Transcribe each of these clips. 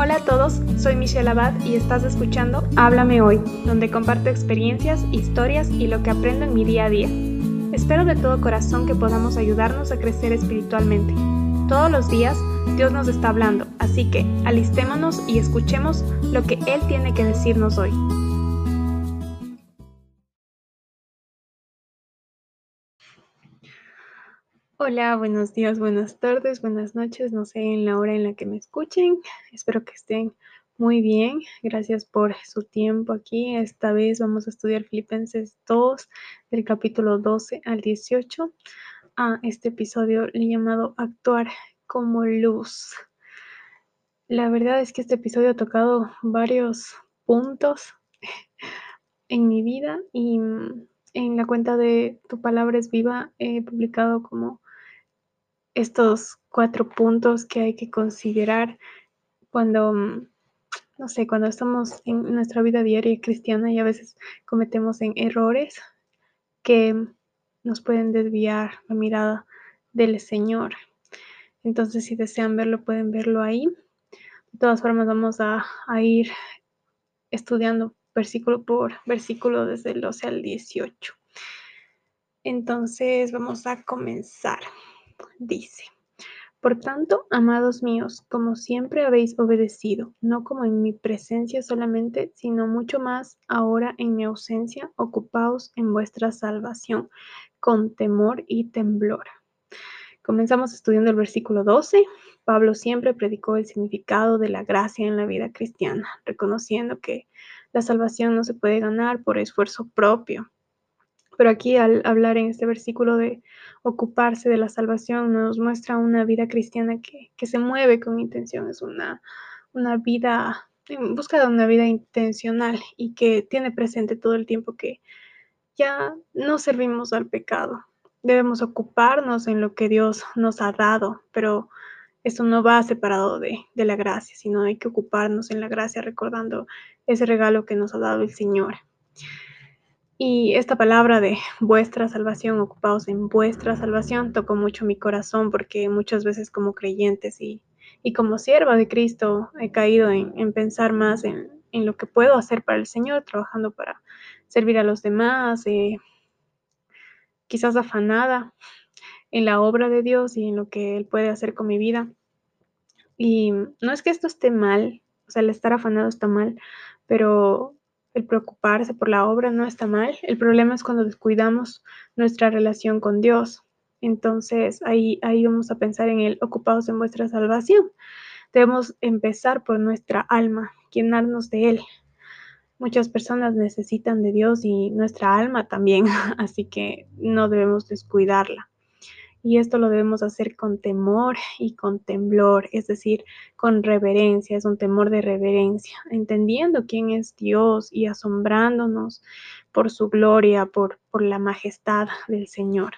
Hola a todos, soy Michelle Abad y estás escuchando Háblame Hoy, donde comparto experiencias, historias y lo que aprendo en mi día a día. Espero de todo corazón que podamos ayudarnos a crecer espiritualmente. Todos los días Dios nos está hablando, así que alistémonos y escuchemos lo que Él tiene que decirnos hoy. Hola, buenos días, buenas tardes, buenas noches, no sé en la hora en la que me escuchen. Espero que estén muy bien. Gracias por su tiempo aquí. Esta vez vamos a estudiar Filipenses 2, del capítulo 12 al 18. A este episodio le he llamado Actuar como luz. La verdad es que este episodio ha tocado varios puntos en mi vida y en la cuenta de Tu Palabra es Viva he publicado como estos cuatro puntos que hay que considerar cuando, mm, no sé, cuando estamos en nuestra vida diaria cristiana y a veces cometemos en errores que nos pueden desviar la mirada del Señor. Entonces, si desean verlo, pueden verlo ahí. De todas formas, vamos a, a ir estudiando versículo por versículo desde el 12 al 18. Entonces, vamos a comenzar dice, Por tanto, amados míos, como siempre habéis obedecido, no como en mi presencia solamente, sino mucho más ahora en mi ausencia, ocupaos en vuestra salvación, con temor y temblor. Comenzamos estudiando el versículo 12. Pablo siempre predicó el significado de la gracia en la vida cristiana, reconociendo que la salvación no se puede ganar por esfuerzo propio, pero aquí al hablar en este versículo de ocuparse de la salvación, nos muestra una vida cristiana que, que se mueve con intención, es una, una vida, en busca de una vida intencional y que tiene presente todo el tiempo que ya no servimos al pecado. Debemos ocuparnos en lo que Dios nos ha dado, pero esto no va separado de, de la gracia, sino hay que ocuparnos en la gracia recordando ese regalo que nos ha dado el Señor. Y esta palabra de vuestra salvación, ocupados en vuestra salvación, tocó mucho mi corazón porque muchas veces como creyentes y, como sierva de Cristo he caído en, pensar más en, lo que puedo hacer para el Señor, trabajando para servir a los demás, eh, quizás afanada en la obra de Dios y en lo que Él puede hacer con mi vida. Y no es que esto esté mal, o sea, el estar afanado está mal, pero el preocuparse por la obra no está mal. El problema es cuando descuidamos nuestra relación con Dios. Entonces ahí, ahí vamos a pensar en el ocupados en vuestra salvación. Debemos empezar por nuestra alma, llenarnos de Él. Muchas personas necesitan de Dios y nuestra alma también, así que no debemos descuidarla. Y esto lo debemos hacer con temor y con temblor, es decir, con reverencia, es un temor de reverencia, entendiendo quién es Dios y asombrándonos por su gloria, por, la majestad del Señor.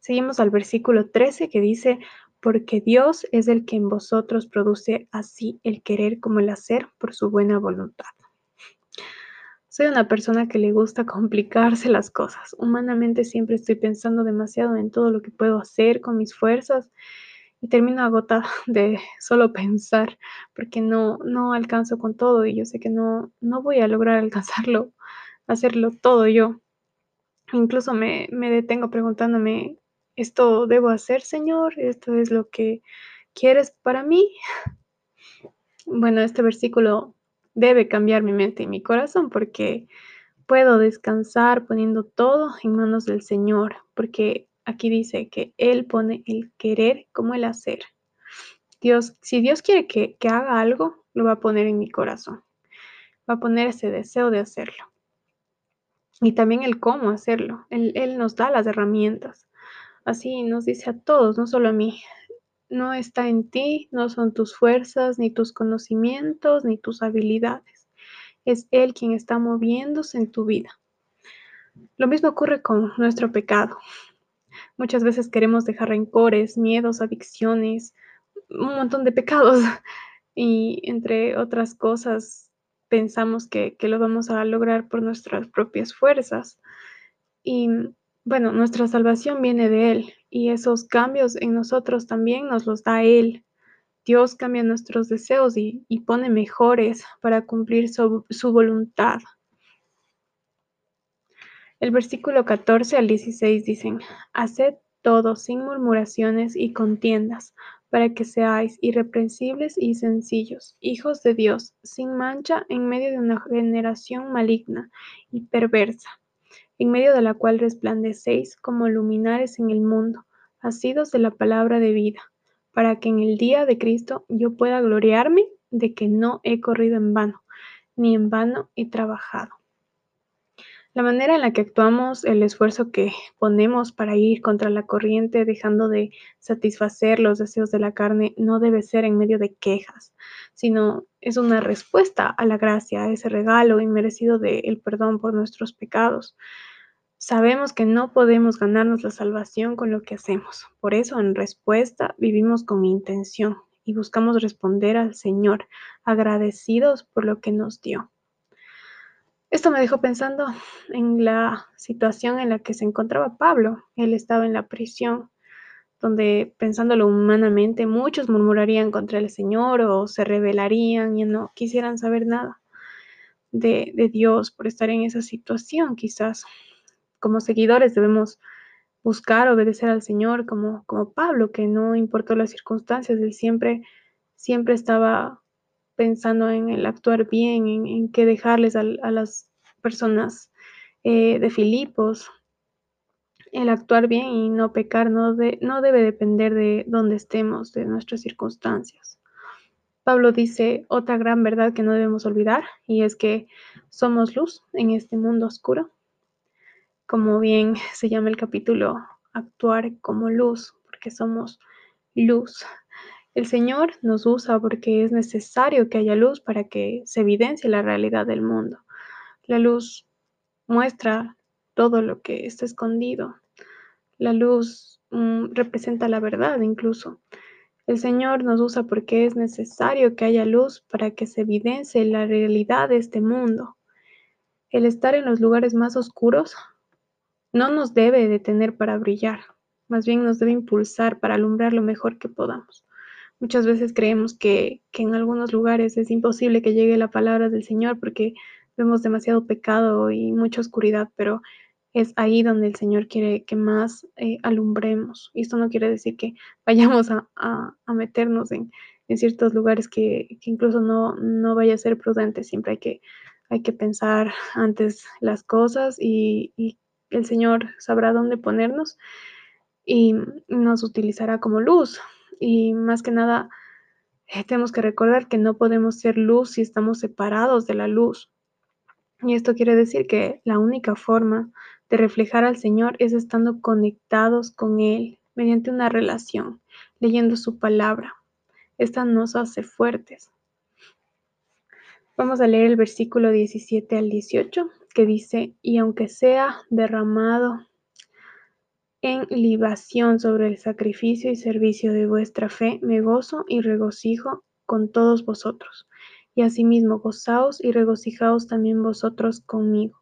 Seguimos al versículo 13 que dice, porque Dios es el que en vosotros produce así el querer como el hacer por su buena voluntad. Soy una persona que le gusta complicarse las cosas. Humanamente siempre estoy pensando demasiado en todo lo que puedo hacer con mis fuerzas y termino agotada de solo pensar porque no, no alcanzo con todo y yo sé que no, no voy a lograr alcanzarlo, hacerlo todo yo. Incluso me, me detengo preguntándome, ¿esto debo hacer, Señor? ¿Esto es lo que quieres para mí? Bueno, este versículo debe cambiar mi mente y mi corazón porque puedo descansar poniendo todo en manos del Señor, porque aquí dice que Él pone el querer como el hacer. Dios, si Dios quiere que, haga algo, lo va a poner en mi corazón. Va a poner ese deseo de hacerlo. Y también el cómo hacerlo. Él, él nos da las herramientas. Así nos dice a todos, no solo a mí no está en ti, no son tus fuerzas, ni tus conocimientos, ni tus habilidades. Es Él quien está moviéndose en tu vida. Lo mismo ocurre con nuestro pecado. Muchas veces queremos dejar rencores, miedos, adicciones, un montón de pecados y entre otras cosas pensamos que, lo vamos a lograr por nuestras propias fuerzas. Y bueno, nuestra salvación viene de Él y esos cambios en nosotros también nos los da Él. Dios cambia nuestros deseos y, pone mejores para cumplir su, su voluntad. El versículo 14 al 16 dicen, Haced todo sin murmuraciones y contiendas, para que seáis irreprensibles y sencillos, hijos de Dios, sin mancha en medio de una generación maligna y perversa, en medio de la cual resplandecéis como luminares en el mundo, asidos de la palabra de vida, para que en el día de Cristo yo pueda gloriarme de que no he corrido en vano, ni en vano he trabajado. La manera en la que actuamos, el esfuerzo que ponemos para ir contra la corriente, dejando de satisfacer los deseos de la carne, no debe ser en medio de quejas, sino es una respuesta a la gracia, a ese regalo inmerecido del perdón por nuestros pecados. Sabemos que no podemos ganarnos la salvación con lo que hacemos. Por eso, en respuesta, vivimos con intención y buscamos responder al Señor, agradecidos por lo que nos dio. Esto me dejó pensando en la situación en la que se encontraba Pablo. Él estaba en la prisión, donde pensándolo humanamente, muchos murmurarían contra el Señor o se rebelarían y no quisieran saber nada de, Dios por estar en esa situación. Quizás como seguidores debemos buscar obedecer al Señor como, como Pablo, que no importó las circunstancias, él siempre, siempre estaba pensando en el actuar bien, en, en qué dejarles a, las personas eh, de Filipos. El actuar bien y no pecar no, no debe depender de dónde estemos, de nuestras circunstancias. Pablo dice otra gran verdad que no debemos olvidar y es que somos luz en este mundo oscuro. Como bien se llama el capítulo, actuar como luz, porque somos luz. El Señor nos usa porque es necesario que haya luz para que se evidencie la realidad del mundo. La luz muestra todo lo que está escondido. La luz mm, representa la verdad incluso. El Señor nos usa porque es necesario que haya luz para que se evidencie la realidad de este mundo. El estar en los lugares más oscuros no nos debe detener para brillar, más bien nos debe impulsar para alumbrar lo mejor que podamos. Muchas veces creemos que, en algunos lugares es imposible que llegue la palabra del Señor porque vemos demasiado pecado y mucha oscuridad, pero es ahí donde el Señor quiere que más eh, alumbremos. Y esto no quiere decir que vayamos a, meternos en, ciertos lugares que, incluso no, no, vaya a ser prudente. Siempre hay que, hay que pensar antes las cosas y el Señor sabrá dónde ponernos y nos utilizará como luz y más que nada, eh, tenemos que recordar que no podemos ser luz si estamos separados de la luz. Y esto quiere decir que la única forma de reflejar al Señor es estando conectados con Él mediante una relación, leyendo su palabra. Esta nos hace fuertes. Vamos a leer el versículo 17 al 18 que dice, y aunque sea derramado en libación sobre el sacrificio y servicio de vuestra fe, me gozo y regocijo con todos vosotros. Y asimismo gozaos y regocijaos también vosotros conmigo.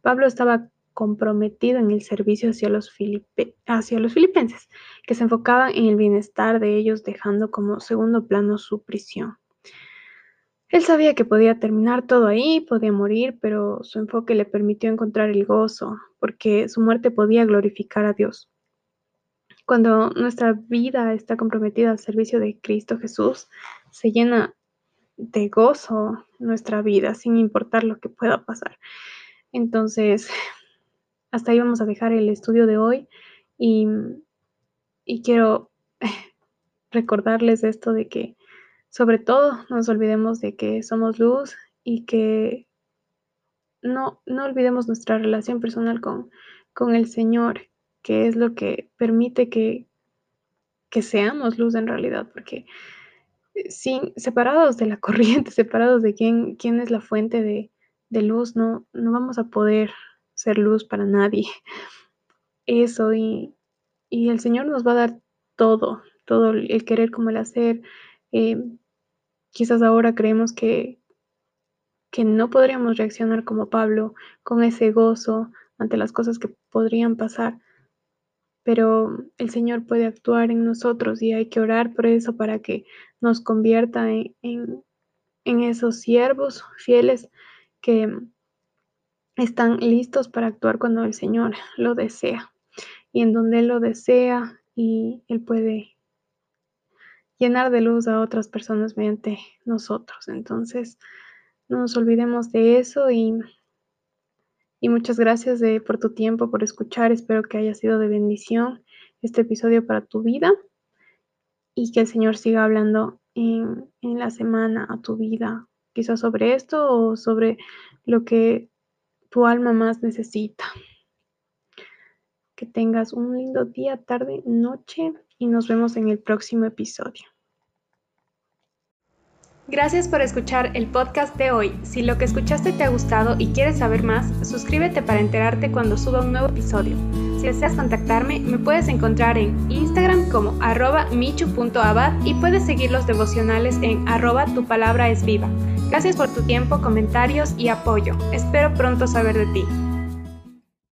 Pablo estaba comprometido en el servicio hacia los, hacia los filipenses, que se enfocaban en el bienestar de ellos, dejando como segundo plano su prisión. Él sabía que podía terminar todo ahí, podía morir, pero su enfoque le permitió encontrar el gozo, porque su muerte podía glorificar a Dios. Cuando nuestra vida está comprometida al servicio de Cristo Jesús, se llena de gozo nuestra vida, sin importar lo que pueda pasar. Entonces, hasta ahí vamos a dejar el estudio de hoy y, y quiero recordarles esto de que sobre todo, no nos olvidemos de que somos luz y que no, no olvidemos nuestra relación personal con, con el Señor, que es lo que permite que, que seamos luz en realidad, porque sin, separados de la corriente, separados de quién, quién es la fuente de, de luz, no, no vamos a poder ser luz para nadie. Eso y, y el Señor nos va a dar todo, todo el querer como el hacer, eh, Quizás ahora creemos que, que no podríamos reaccionar como Pablo con ese gozo ante las cosas que podrían pasar. pero el Señor puede actuar en nosotros y hay que orar por eso para que nos convierta en, en esos siervos fieles que están listos para actuar cuando el Señor lo desea y en donde Él lo desea y Él puede llenar de luz a otras personas mediante nosotros. Entonces, no nos olvidemos de eso y, y muchas gracias de, por tu tiempo, por escuchar. Espero que haya sido de bendición este episodio para tu vida y que el Señor siga hablando en, en la semana a tu vida, quizás sobre esto o sobre lo que tu alma más necesita. Que tengas un lindo día, tarde, noche y nos vemos en el próximo episodio. Gracias por escuchar el podcast de hoy. Si lo que escuchaste te ha gustado y quieres saber más, suscríbete para enterarte cuando suba un nuevo episodio. Si deseas contactarme, me puedes encontrar en Instagram como arroba michu.abad y puedes seguir los devocionales en arroba tu palabra es viva. Gracias por tu tiempo, comentarios y apoyo. Espero pronto saber de ti.